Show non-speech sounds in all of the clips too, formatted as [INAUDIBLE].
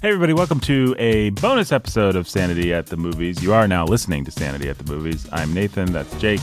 Hey, everybody, welcome to a bonus episode of Sanity at the Movies. You are now listening to Sanity at the Movies. I'm Nathan, that's Jake.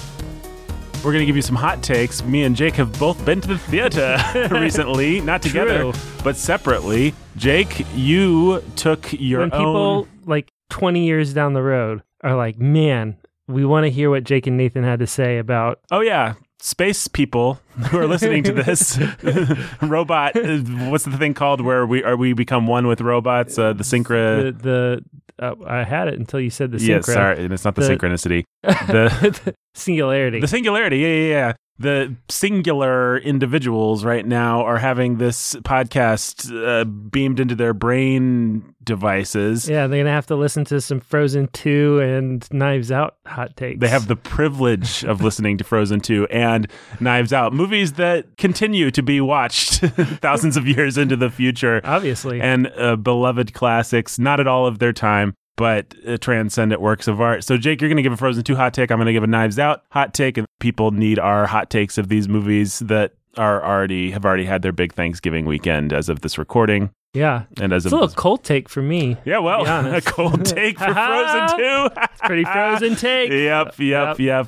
We're going to give you some hot takes. Me and Jake have both been to the theater [LAUGHS] [LAUGHS] recently, not together, True. but separately. Jake, you took your when people own. like 20 years down the road are like, man, we want to hear what Jake and Nathan had to say about Oh, yeah. Space people who are listening to this [LAUGHS] robot. What's the thing called where we are we become one with robots? Uh, the synchro. the, the uh, I had it until you said the yeah, synchro. sorry, it's not the, The- synchronicity. The [LAUGHS] the singularity. The singularity, yeah, yeah, yeah. The singular individuals right now are having this podcast uh, beamed into their brain devices. yeah, they're going to have to listen to some Frozen 2 and Knives Out hot takes. They have the privilege of listening to Frozen 2 and Knives Out, movies that continue to be watched [LAUGHS] thousands of years into the future Obviously. and uh, beloved classics, not at all of their time, but transcendent works of art. So, Jake, you're going to give a Frozen 2 hot take. I'm going to give a Knives Out hot take, and people need our hot takes of these movies that are already have already had their big Thanksgiving weekend as of this recording, yeah. and as It's a little cold take for me. yeah, well, [LAUGHS] a cold take for Frozen [LAUGHS] 2. it's Pretty Frozen take. Yep, yep, yep. yep,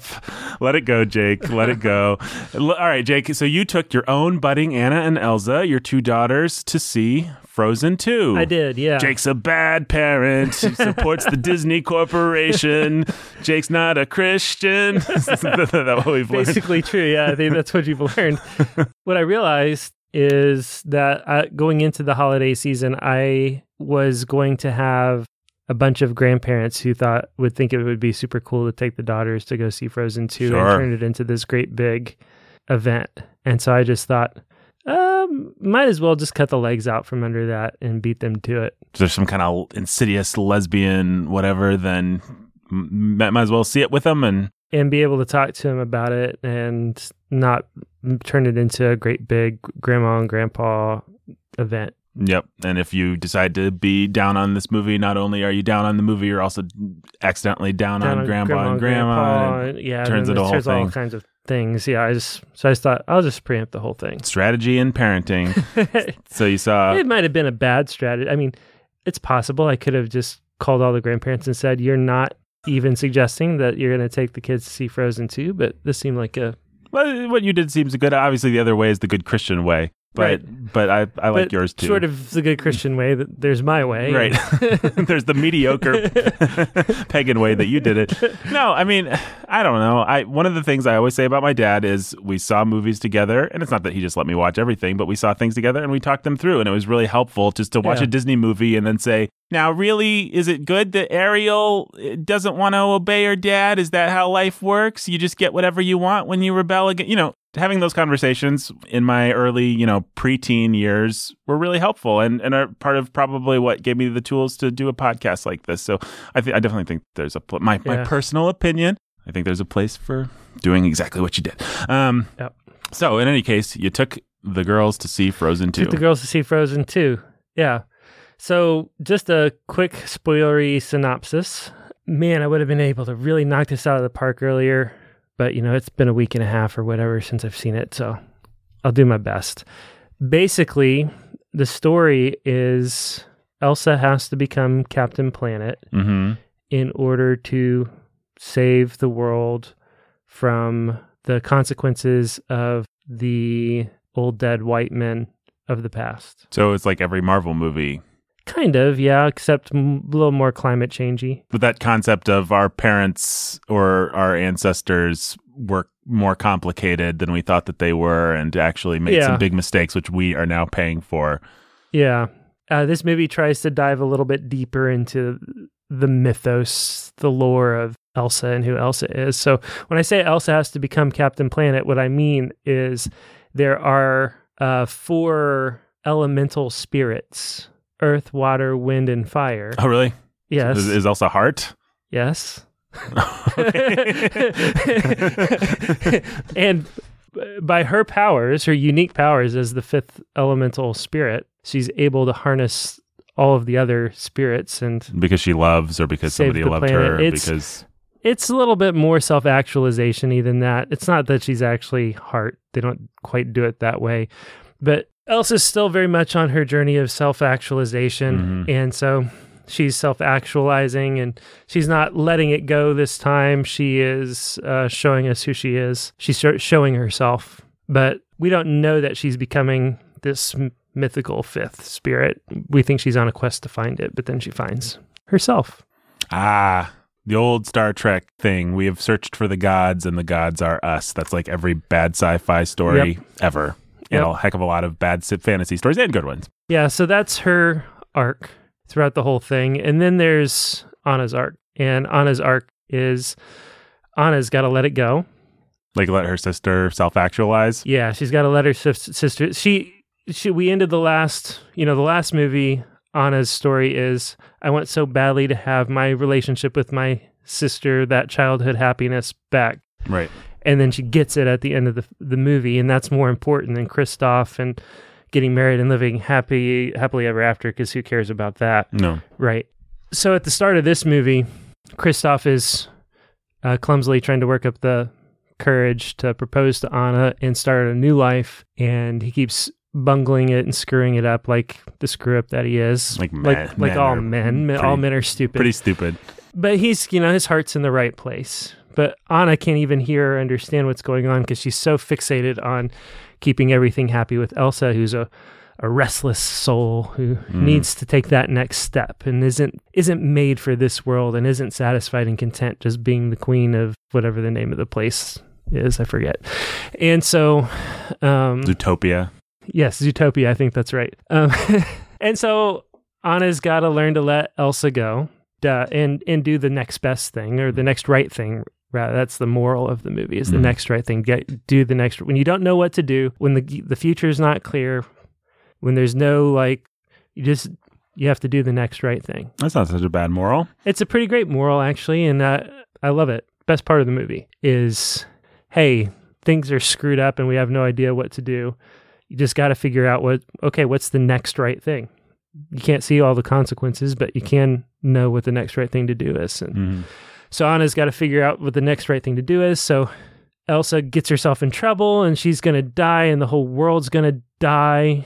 Let it go, Jake. Let it go. All right, Jake. So you took your own budding Anna and Elsa, your two daughters, to see Frozen 2. I did, yeah. Jake's a bad parent. He [LAUGHS] supports the Disney Corporation. Jake's not a Christian. [LAUGHS] that's what we've learned? basically true. Yeah, I think that's what you've learned. [LAUGHS] what I realized is that uh, going into the holiday season, I was going to have a bunch of grandparents who thought would think it would be super cool to take the daughters to go see Frozen 2 Sure. and turn it into this great big event. And so I just thought, um, might as well just cut the legs out from under that and beat them to it. If there's some kind of insidious lesbian whatever, then m- might as well see it with them and and be able to talk to him about it and not turn it into a great big grandma and grandpa event. Yep. And if you decide to be down on this movie, not only are you down on the movie, you're also accidentally down, Down on, grandpa, and grandma. grandpa, and and- yeah, turns it whole all kinds of things. Yeah, I just so I just thought I'll just preempt the whole thing. strategy in parenting. [LAUGHS] so you saw it might have been a bad strategy. I mean, it's possible I could have just called all the grandparents and said, "You're not even suggesting that you're going to take the kids to see Frozen 2," but this seemed like a well, what you did seems good. Obviously, the other way is the good Christian way, but Right. but I I like but yours too. Sort of the good Christian way that there's my way. Right. [LAUGHS] [LAUGHS] There's the mediocre [LAUGHS] pagan way that you did it. No, I mean, I don't know. I one of the things I always say about my dad is we saw movies together, and it's not that he just let me watch everything, but we saw things together and we talked them through, and it was really helpful just to watch Yeah. a Disney movie and then say, "Now, really, is it good that Ariel uh, doesn't want to obey her dad? Is that how life works? You just get whatever you want when you rebel again, you know." Having those conversations in my early, you know, preteen years were really helpful and, and are part of probably what gave me the tools to do a podcast like this. So I think I definitely think there's a pl- my my personal opinion. I think there's a place for doing exactly what you did. Um, Yep. So in any case, you took the girls to see Frozen two. Took the girls to see Frozen 2. Yeah. So, just a quick spoilery synopsis. Man, I would have been able to really knock this out of the park earlier, but you know, it's been a week and a half or whatever since I've seen it, so I'll do my best. Basically, the story is Elsa has to become Captain Planet hmm in order to save the world from the consequences of the old dead white men of the past. So it's like every Marvel movie Kind of, yeah, except m- a little more climate changey. with that concept of our parents or our ancestors were more complicated than we thought that they were and actually made Yeah. some big mistakes which we are now paying for. Yeah. Uh, this movie tries to dive a little bit deeper into the mythos, the lore of Elsa and who Elsa is. So when I say Elsa has to become Captain Planet, what I mean is there are uh, four elemental spirits earth, water, wind, and fire. Oh really? Yes. Is, is Elsa heart? yes. [LAUGHS] And by her powers, her unique powers as the fifth elemental spirit, she's able to harness all of the other spirits and because she loves or because somebody loved planet. her It's- because it's a little bit more self-actualization than that. It's not that she's actually heart. They don't quite do it that way. But Elsa's still very much on her journey of self actualization. Mhm. And so she's self actualizing and she's not letting it go this time. She is uh, showing us who she is. She's showing herself. But we don't know that she's becoming this m- mythical fifth spirit. We think she's on a quest to find it, but then she finds herself. Ah, the old Star Trek thing. We have searched for the gods, and the gods are us. That's like every bad sci-fi story ever, and Yep. a heck of a lot of bad fantasy stories and good ones. Yeah, so that's her arc throughout the whole thing. And then there's Anna's arc. And Anna's arc is Anna's got to let it go. Like let her sister self-actualize. Yeah, she's got to let her sister. She, she, we ended the last, you know, the last movie. Anna's story is I want so badly to have my relationship with my sister, that childhood happiness back. Right. And then she gets it at the end of the, the movie. And that's more important than Kristoff and getting married and living happy, happily ever after, because who cares about that? No. Right. So at the start of this movie, Kristoff is uh, clumsily trying to work up the courage to propose to Anna and start a new life, and he keeps bungling it and screwing it up like the screw up that he is. Like like men- like all men, men- all men are stupid. Pretty stupid. but he's you know his heart's in the right place. But Anna can't even hear or understand what's going on because she's so fixated on keeping everything happy with Elsa, who's a a restless soul who Mm. needs to take that next step and isn't isn't made for this world and isn't satisfied and content just being the queen of whatever the name of the place is. I forget. And so, um, Zootopia. Yes, Zootopia. I think that's right. Um, [LAUGHS] and so Anna's got to learn to let Elsa go duh, and and do the next best thing or the next right thing. Rather, that's the moral of the movie: is the Mhm. next right thing. Get do the next when you don't know what to do, when the the future is not clear, when there's no like, you just you have to do the next right thing. That's not such a bad moral. It's a pretty great moral, actually, and uh, I love it. Best part of the movie is, hey, things are screwed up and we have no idea what to do. You just got to figure out what, okay, what's the next right thing? You can't see all the consequences, but you can know what the next right thing to do is. And Mhm. So Anna's got to figure out what the next right thing to do is. So Elsa gets herself in trouble and she's going to die and the whole world's going to die.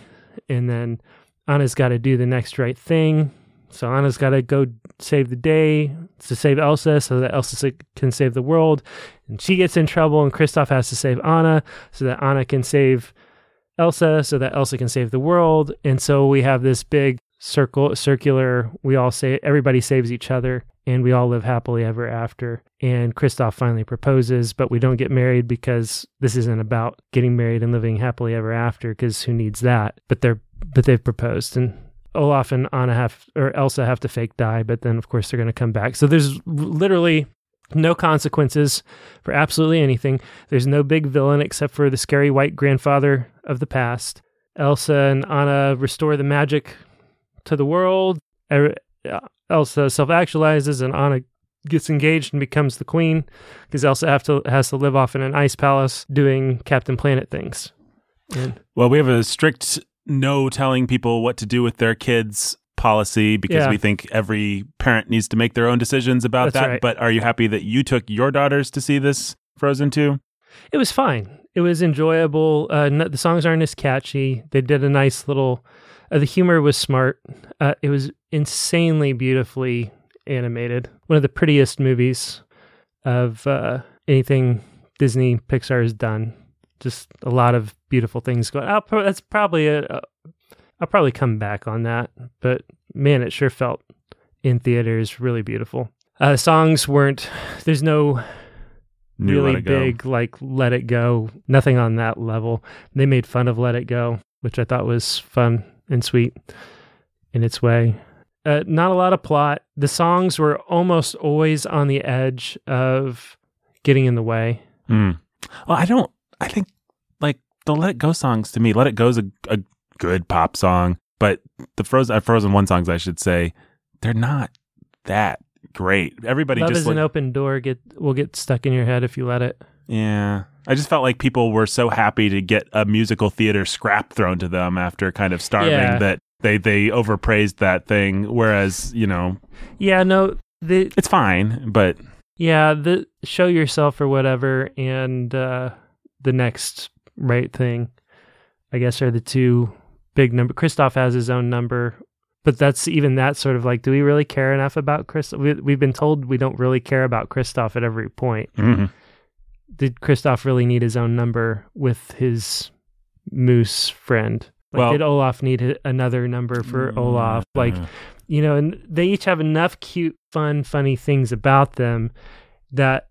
And then Anna's got to do the next right thing. So Anna's got to go save the day to save Elsa so that Elsa can save the world. And she gets in trouble and Kristoff has to save Anna so that Anna can save Elsa so that Elsa can save the world. And so we have this big circle circular we all say everybody saves each other and we all live happily ever after. And Kristoff finally proposes, but we don't get married because this isn't about getting married and living happily ever after because who needs that? But they're but they've proposed and Olaf and Anna have or Elsa have to fake die, but then of course they're going to come back. So there's literally no consequences for absolutely anything. There's no big villain except for the scary white grandfather of the past. Elsa and Anna restore the magic to the world. Er, Elsa self-actualizes and Anna gets engaged and becomes the queen because Elsa have to has to live off in an ice palace doing Captain Planet things. And Well, we have a strict no telling people what to do with their kids policy because Yeah. we think every parent needs to make their own decisions about That's that. right. But are you happy that you took your daughters to see this Frozen 2? it was fine. It was enjoyable. Uh, the songs aren't as catchy. They did a nice little. Uh, the humor was smart. Uh, it was insanely beautifully animated. One of the prettiest movies of uh, anything Disney Pixar has done. Just a lot of beautiful things going. I'll pro- that's probably a. a I'll probably come back on that, but man, it sure felt in theaters really beautiful. Uh, songs weren't. There's no Knew really big like let it go nothing on that level they made fun of let it go which i thought was fun and sweet in its way uh, not a lot of plot the songs were almost always on the edge of getting in the way Mm. Well, I don't. I think like the Let It Go songs to me. Let It Go is a, a good pop song, but the Frozen uh, Frozen One songs, I should say, they're not that great. Everybody love just is an open door get will get stuck in your head if you let it yeah. I just felt like people were so happy to get a musical theater scrap thrown to them after kind of starving Yeah. that they they overpraised that thing. Whereas you know yeah no the it's fine, but yeah the show yourself or whatever and uh the next right thing i guess are the two big number. Kristoff has his own number, but that's even that sort of like, do we really care enough about Kristoff? We, we've been told we don't really care about Kristoff at every point. hmm Did Kristoff really need his own number with his moose friend? Like, Well- did Olaf need another number for mm, Olaf? Uh-huh. Like, you know, and they each have enough cute, fun, funny things about them that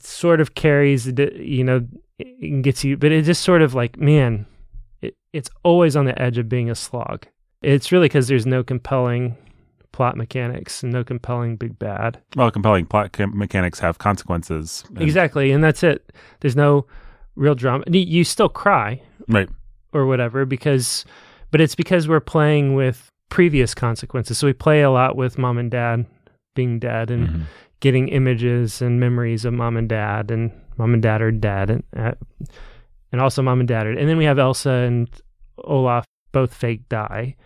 sort of carries, the you know, it gets you, but it just sort of like, man, it, it's always on the edge of being a slog. It's really because there's no compelling plot mechanics and no compelling big bad. well, compelling plot mechanics have consequences. and- Exactly. And that's it. There's no real drama. You- still cry Right. or whatever because, but it's because we're playing with previous consequences. So we play a lot with mom and dad being dead and Mhm. getting images and memories of mom and dad and mom and dad are dead and uh, and also mom and dad are and then we have Elsa and Olaf both fake die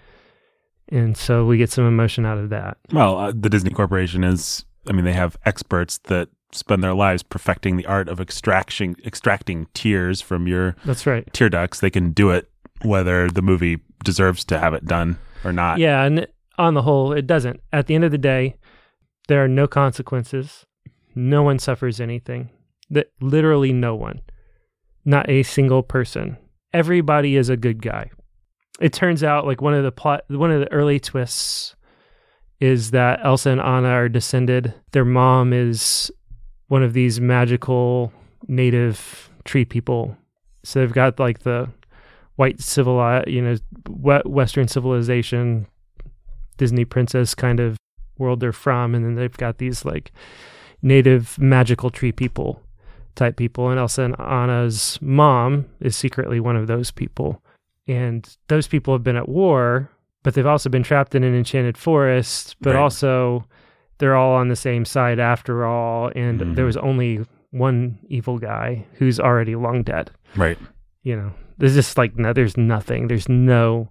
and so we get some emotion out of that. Well, uh, the Disney Corporation is, I mean, they have experts that spend their lives perfecting the art of extraction, extracting tears from your that's right. tear ducts. They can do it whether the movie deserves to have it done or not. yeah and on the whole it doesn't. At the end of the day there are no consequences. No one suffers anything. That literally no one. Not a single person. Everybody is a good guy it turns out like one of the plot one of the early twists is that Elsa and Anna are descended. Their mom is one of these magical native tree people. So they've got like the white civil you know western civilization disney princess kind of world they're from. And then they've got these like native magical tree people type people. And Elsa and Anna's mom is secretly one of those people and those people have been at war but they've also been trapped in an enchanted forest but Right. also they're all on the same side after all and Mhm. there was only one evil guy who's already long dead Right. you know there's just like no, there's nothing there's no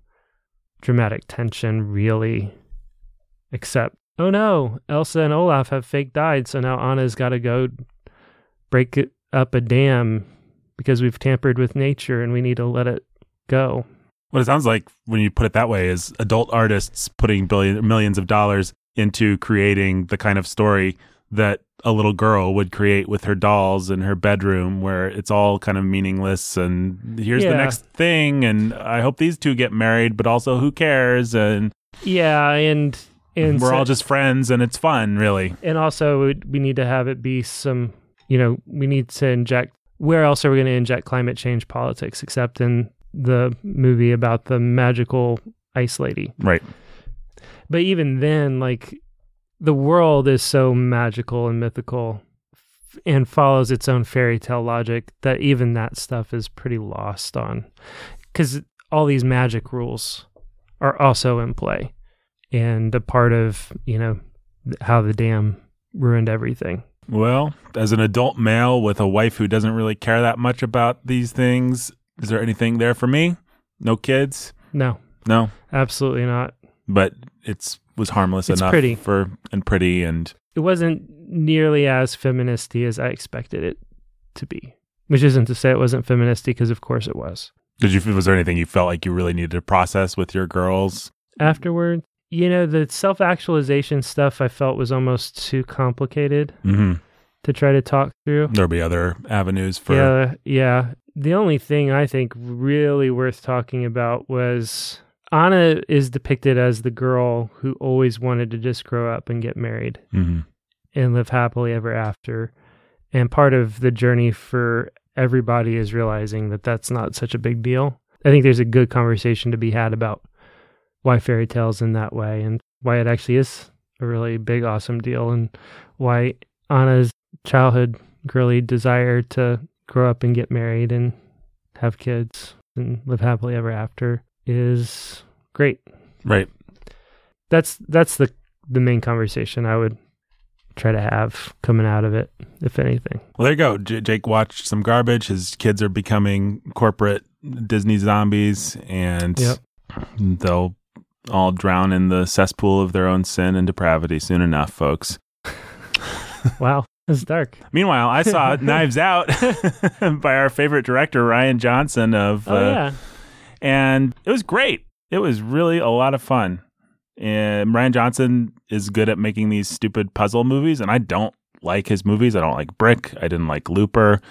dramatic tension really except oh no elsa and olaf have fake died so now anna's got to go break it up a dam because we've tampered with nature and we need to let it go. What it sounds like when you put it that way is adult artists putting billion millions of dollars into creating the kind of story that a little girl would create with her dolls in her bedroom where it's all kind of meaningless and here's the next thing and I hope these two get married but also who cares? And yeah and and we're so- all just friends and it's fun really. and also we need to have it be some you know we need to inject where else are we going to inject climate change politics except in the movie about the magical ice lady. Right. but even then like the world is so magical and mythical and follows its own fairy tale logic that even that stuff is pretty lost on. Because all these magic rules are also in play. And a part of you know how the dam ruined everything. Well, as an adult male with a wife who doesn't really care that much about these things, is there anything there for me? No kids? no No. absolutely not But it's was harmless It's enough pretty. for and pretty and it wasn't nearly as feministy as i expected it to be which isn't to say it wasn't feministy because of course it was did you was there anything you felt like you really needed to process with your girls? afterward. You know, the self actualization stuff I felt was almost too complicated Mm-hmm. to try to talk through. There'll be other avenues for Yeah, yeah. The only thing I think really worth talking about was Anna is depicted as the girl who always wanted to just grow up and get married Mhm. and live happily ever after. And part of the journey for everybody is realizing that that's not such a big deal. I think there's a good conversation to be had about why fairy tales in that way and why it actually is a really big, awesome deal and why Anna's childhood girly desire to grow up and get married and have kids and live happily ever after is great. Right. That's that's the the main conversation I would try to have coming out of it, if anything. Well, there you go. J- Jake watched some garbage. His kids are becoming corporate Disney zombies, and Yep. they'll all drown in the cesspool of their own sin and depravity soon enough, folks. [LAUGHS] Wow, it's dark. Meanwhile, I saw [LAUGHS] Knives Out [LAUGHS] by our favorite director Rian Johnson of Oh uh, yeah, and it was great. It was really a lot of fun. And Rian Johnson is good at making these stupid puzzle movies, and I don't like his movies. I don't like Brick. I didn't like Looper.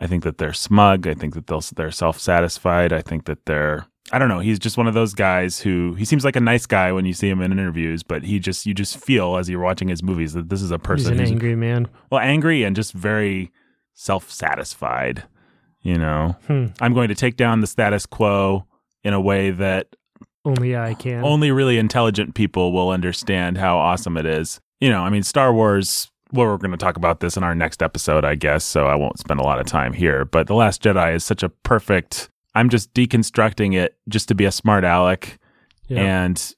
I think that they're smug. I think that they'll, they're self satisfied. I think that they're I don't know. He's just one of those guys who he seems like a nice guy when you see him in interviews, but he just you just feel as you're watching his movies that this is a person He's an who's angry man. well angry and just very self satisfied. You know, Hmm. I'm going to take down the status quo in a way that Only I can. only really intelligent people will understand how awesome it is. You know, I mean, Star Wars. Well, we're going to talk about this in our next episode, I guess. So I won't spend a lot of time here. But The Last Jedi is such a perfect. I'm just deconstructing it just to be a smart aleck, Yeah. and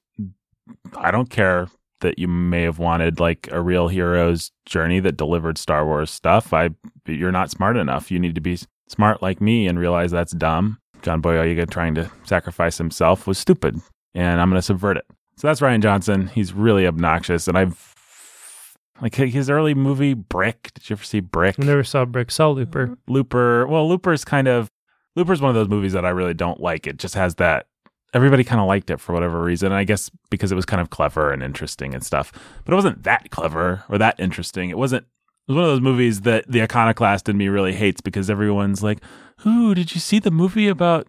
I don't care that you may have wanted like a real hero's journey that delivered Star Wars stuff. I, you're not smart enough. You need to be smart like me and realize that's dumb. John Boyega trying to sacrifice himself was stupid, and I'm going to subvert it. So that's Rian Johnson. He's really obnoxious, and I've like his early movie Brick. Did you ever see Brick? I never saw Brick. Saw Looper. Looper. Well, Looper's kind of Looper's one of those movies that I really don't like. It just has that everybody kind of liked it for whatever reason. I guess because it was kind of clever and interesting and stuff. But it wasn't that clever or that interesting. It wasn't it was one of those movies that the iconoclast in me really hates because everyone's like, "Ooh, did you see the movie about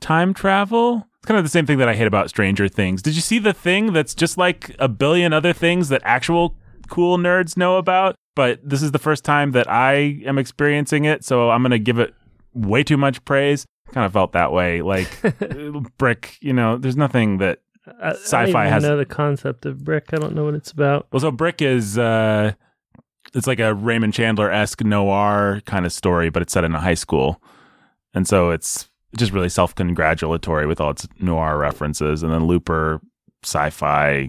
time travel?" It's kind of the same thing that I hate about Stranger Things. Did you see the thing that's just like a billion other things that actual cool nerds know about? But this is the first time that I am experiencing it, so I'm going to give it way too much praise. Kind of felt that way. Like [LAUGHS] Brick, you know, there's nothing that I, I Sci-fi even has- know the concept of Brick. I don't know what it's about. Well, so Brick is uh it's like a Raymond Chandler esque noir kind of story, but it's set in a high school. And so it's just really self congratulatory with all its noir references. And then Looper sci fi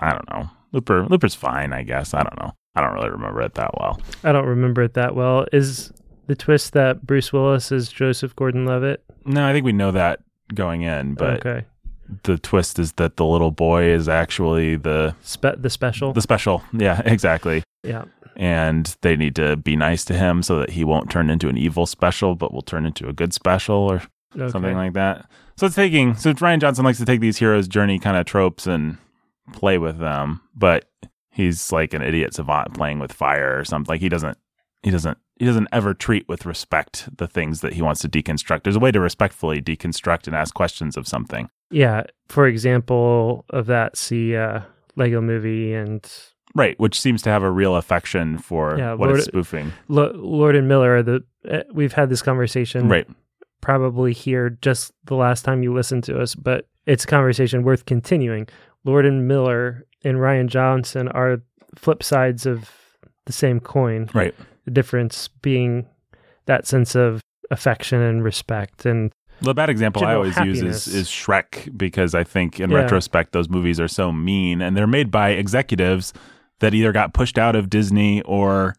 I don't know. Looper Looper's fine, I guess. I don't know. I don't really remember it that well. I don't remember it that well. Is the twist that Bruce Willis is Joseph Gordon-Levitt? No, I think we know that going in, but okay, the twist is that the little boy is actually the Spe- the special. the special. Yeah, [LAUGHS] exactly. yeah, and they need to be nice to him so that he won't turn into an evil special, but will turn into a good special or okay. something like that. So it's taking so Rian Johnson likes to take these hero's journey kind of tropes and play with them, but he's like an idiot savant playing with fire or something. Like he doesn't he doesn't he doesn't ever treat with respect the things that he wants to deconstruct. There's a way to respectfully deconstruct and ask questions of something. yeah. For example, of that, see uh, Lego Movie and Right, which seems to have a real affection for Yeah, what Lord- it's spoofing. Lo- Lord and Miller. Are the uh, we've had this conversation Right. probably here just the last time you listened to us, but it's a conversation worth continuing. Lord and Miller and Rian Johnson are flip sides of the same coin. Right. The difference being that sense of affection and respect and The bad example I always happiness. use is, is Shrek because I think in Yeah. retrospect those movies are so mean and they're made by executives that either got pushed out of Disney or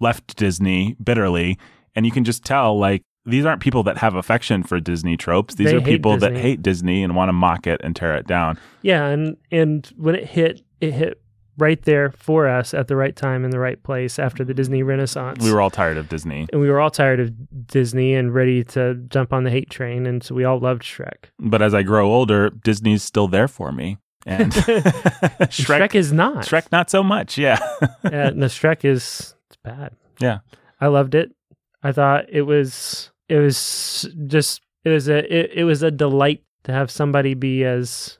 left Disney bitterly and you can just tell like these aren't people that have affection for Disney tropes. These They are people that hate Disney and want to mock it and tear it down. yeah, and and when it hit, it hit right there for us at the right time in the right place after the Disney Renaissance. We were all tired of Disney. and we were all tired of Disney and ready to jump on the hate train, and so we all loved Shrek. But as I grow older, Disney's still there for me. And [LAUGHS] [LAUGHS] Shrek, Shrek, is not. Shrek not so much. Yeah. [LAUGHS] yeah, no, Shrek is it's bad. Yeah. I loved it. I thought it was it was just it was a it, it was a delight to have somebody be as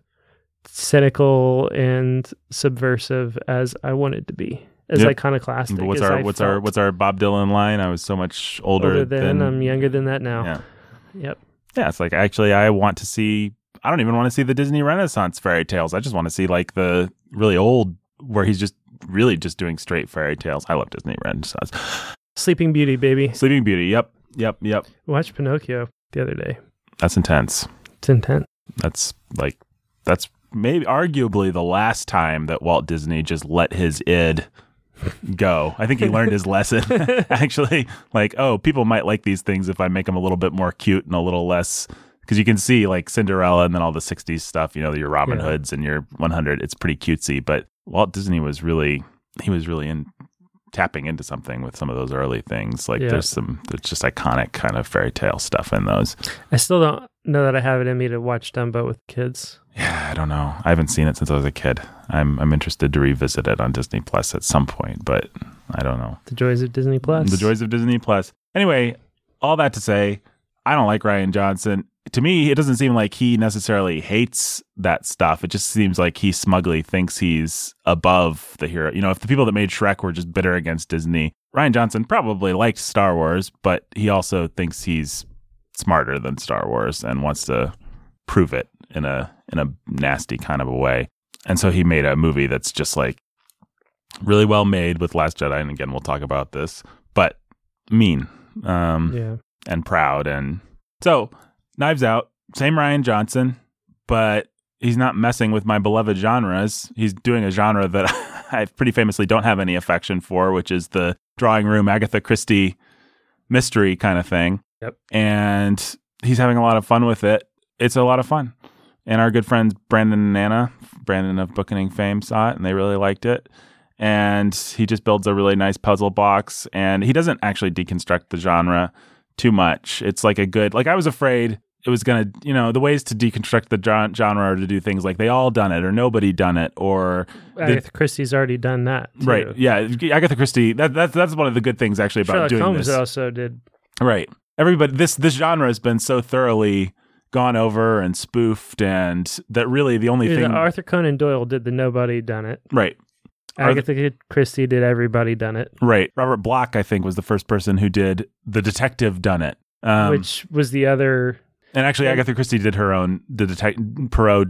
cynical and subversive as I wanted to be, as Yep. iconoclastic. But what's as our I what's our what's our Bob Dylan line? I was so much older, older than, than I'm younger than that now. Yeah. Yep. Yeah, it's like actually I want to see I don't even want to see the Disney Renaissance fairy tales. I just want to see like the really old where he's just really just doing straight fairy tales. I love Disney Renaissance. Sleeping Beauty, baby. Sleeping Beauty. Yep. Yep. Yep. Watched Pinocchio the other day. That's intense. It's intense. That's like that's maybe arguably the last time that Walt Disney just let his id go. I think he learned his lesson. [LAUGHS] Actually, like, oh, people might like these things if I make them a little bit more cute and a little less because you can see like Cinderella and then all the 60s stuff, you know, your Robin Yeah. Hoods and your 100, it's pretty cutesy, but Walt Disney was really he was really in tapping into something with some of those early things. Like Yeah. there's some there's just iconic kind of fairy tale stuff in those. I still don't know that I have it in me to watch Dumbo with kids. Yeah, I don't know. I haven't seen it since I was a kid. I'm I'm interested to revisit it on Disney Plus at some point, but I don't know. The joys of Disney Plus. The joys of Disney Plus. Anyway, all that to say, I don't like Rian Johnson. To me, it doesn't seem like he necessarily hates that stuff. It just seems like he smugly thinks he's above the hero. You know, if the people that made Shrek were just bitter against Disney, Rian Johnson probably liked Star Wars, but he also thinks he's smarter than Star Wars and wants to prove it in a in a nasty kind of a way. And so he made a movie that's just like really well made with Last Jedi. And again, we'll talk about this, but mean um, Yeah. and proud. And so, Knives Out, same Rian Johnson, but he's not messing with my beloved genres. He's doing a genre that [LAUGHS] I pretty famously don't have any affection for, which is the drawing room Agatha Christie mystery kind of thing. Yep. And he's having a lot of fun with it. It's a lot of fun. And our good friends Brandon and Anna, Brandon of Bookening fame, saw it and they really liked it. And he just builds a really nice puzzle box. And he doesn't actually deconstruct the genre too much. It's like a good, like I was afraid it was going to, you know, the ways to deconstruct the genre are to do things like they all done it or nobody done it or Agatha Christie's already done that. Too. right. Yeah. Agatha Christie, that, that's, that's one of the good things actually about Sherlock doing Holmes this. also did. Right. Everybody this this genre has been so thoroughly gone over and spoofed and that really the only Either thing Arthur Conan Doyle did the Nobody Done It. Right. Agatha Christie did Everybody Done It, Right. Robert Bloch I think was the first person who did The Detective Done It. Um, which was the other. And actually Agatha Christie did her own The Detective Poirot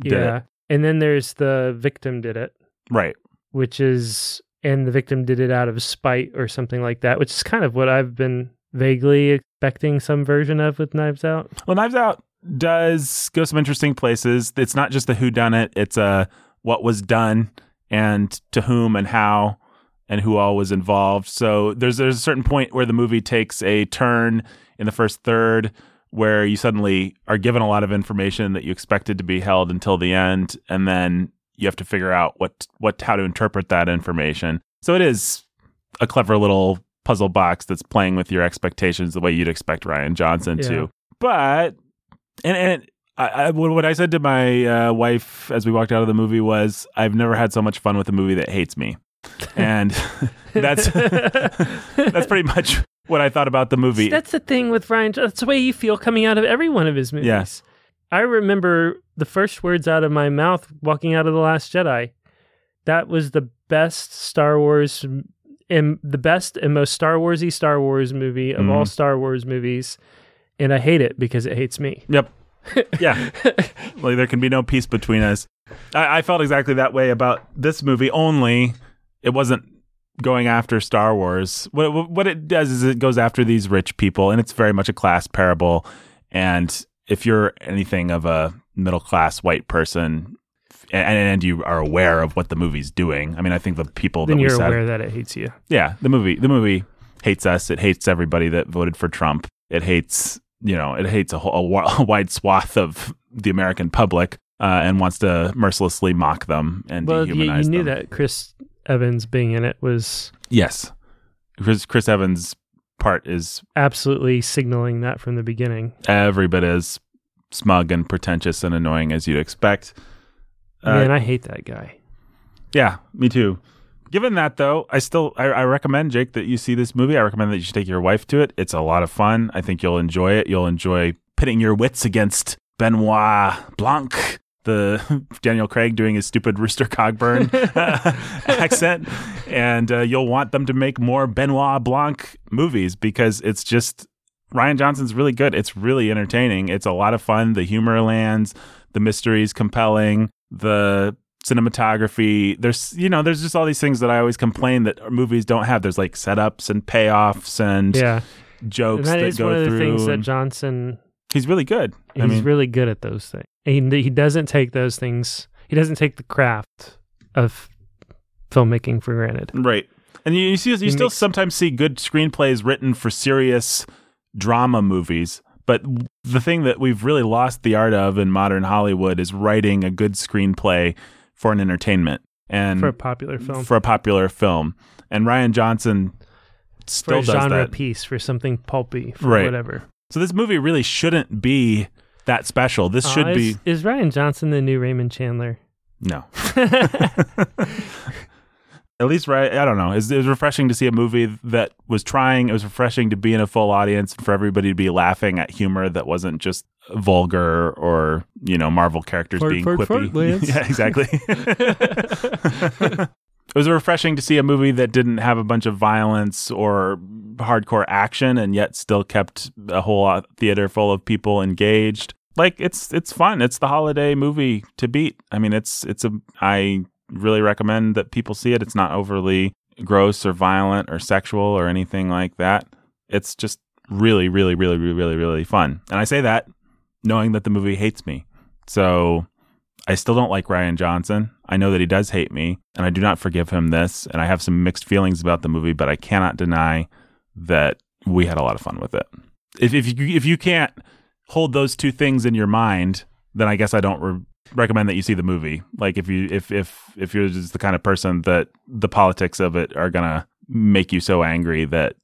did yeah. it. And then there's the Victim Did It, Right. which is, and the victim did it out of spite or something like that, which is kind of what I've been vaguely expecting some version of with Knives Out. Well, Knives Out does go some interesting places. It's not just the who done it, it's uh, what was done and to whom and how and who all was involved. So there's there's a certain point where the movie takes a turn in the first third where you suddenly are given a lot of information that you expected to be held until the end and then you have to figure out what what how to interpret that information. So it is a clever little puzzle box that's playing with your expectations the way you'd expect Rian Johnson Yeah. to. But and and I, I, what what I said to my uh, wife as we walked out of the movie was, "I've never had so much fun with a movie that hates me," and [LAUGHS] that's [LAUGHS] that's pretty much what I thought about the movie. That's the thing with Rian. That's the way you feel coming out of every one of his movies. Yes. I remember the first words out of my mouth walking out of The Last Jedi. That was the best Star Wars and the best and most Star Warsy Star Wars movie of all Mhm. Star Wars movies. And I hate it because it hates me. Yep. [LAUGHS] Yeah. like there can be no peace between us. I, I felt exactly that way about this movie. Only it wasn't going after Star Wars. What what- what it does is it goes after these rich people, and it's very much a class parable. And if you're anything of a middle class white person, and, and you are aware of what the movie's doing, I mean, I think the people then that we you're said, aware that it hates you. yeah, the movie the movie hates us. It hates everybody that voted for Trump. It hates you know it hates a, whole, a, [LAUGHS] wide swath of the American public uh, and wants to mercilessly mock them and Well, you, dehumanize you knew them. that Chris Evans being in it was Yes, Chris, Chris Evans' part is absolutely signaling that from the beginning. every bit as smug and pretentious and annoying as you'd expect. Uh, Man, I hate that guy. Yeah, me too. Given that though, I still I, I recommend Jake that you see this movie. I recommend that you should take your wife to it. It's a lot of fun. I think you'll enjoy it. You'll enjoy pitting your wits against Benoit Blanc, the [LAUGHS] Daniel Craig doing his stupid Rooster Cogburn [LAUGHS] accent, and uh, you'll want them to make more Benoit Blanc movies because it's just Rian Johnson's really good. It's really entertaining. It's a lot of fun. The humor lands. The mystery's compelling. The cinematography. There's you know there's just all these things that I always complain that movies don't have. There's like setups and payoffs and Yeah. jokes And that that is go one of the things that Johnson he's really good. He's I mean, really good at those things. He he doesn't take those things. He doesn't take the craft of filmmaking for granted. right. And you, you see, you He still makes- sometimes see good screenplays written for serious drama movies. But the thing that we've really lost the art of in modern Hollywood is writing a good screenplay for an entertainment. and for a popular film. for a popular film. And Rian Johnson For still a does genre that. piece, for something pulpy, for Right. whatever. So this movie really shouldn't be that special. This should Uh, be is, is Rian Johnson the new Raymond Chandler? no. [LAUGHS] [LAUGHS] At least, right? I don't know. It was, it was refreshing to see a movie that was trying. It was refreshing to be in a full audience for everybody to be laughing at humor that wasn't just vulgar or you know Marvel characters Fart, being fart, quippy. fart, [LAUGHS] yeah, exactly. it was refreshing to see a movie that didn't have a bunch of violence or hardcore action, and yet still kept a whole theater full of people engaged. Like it's it's fun. It's the holiday movie to beat. I mean, it's it's a I really recommend that people see it. It's not overly gross or violent or sexual or anything like that. It's just really, really, really, really, really, really fun. And I say that knowing that the movie hates me. So I still don't like Rian Johnson. I know that he does hate me, and I do not forgive him this. And I have some mixed feelings about the movie, but I cannot deny that we had a lot of fun with it. If if you if you can't hold those two things in your mind, then I guess I don't re- recommend that you see the movie. Like if you if if if you're just the kind of person that the politics of it are gonna make you so angry that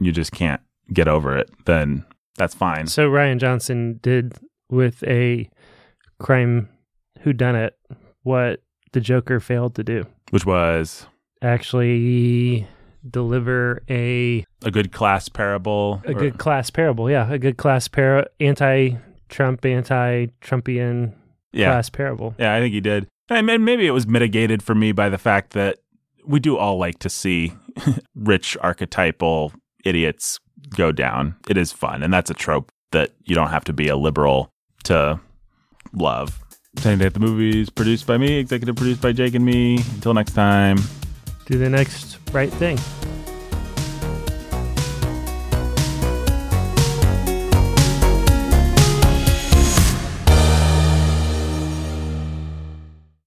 you just can't get over it, then that's fine. so Rian Johnson did with a crime whodunit what the Joker failed to do. Which was Actually deliver a a good class parable. a or- good class parable. Yeah, a good class par anti-Trump, anti-Trumpian yeah. class parable. Yeah, I think he did. And maybe it was mitigated for me by the fact that we do all like to see [LAUGHS] rich archetypal idiots go down. It is fun, and that's a trope that you don't have to be a liberal to love. Sanity at the Movies, produced by me, executive produced by Jake and me. Until next time. Do the next right thing.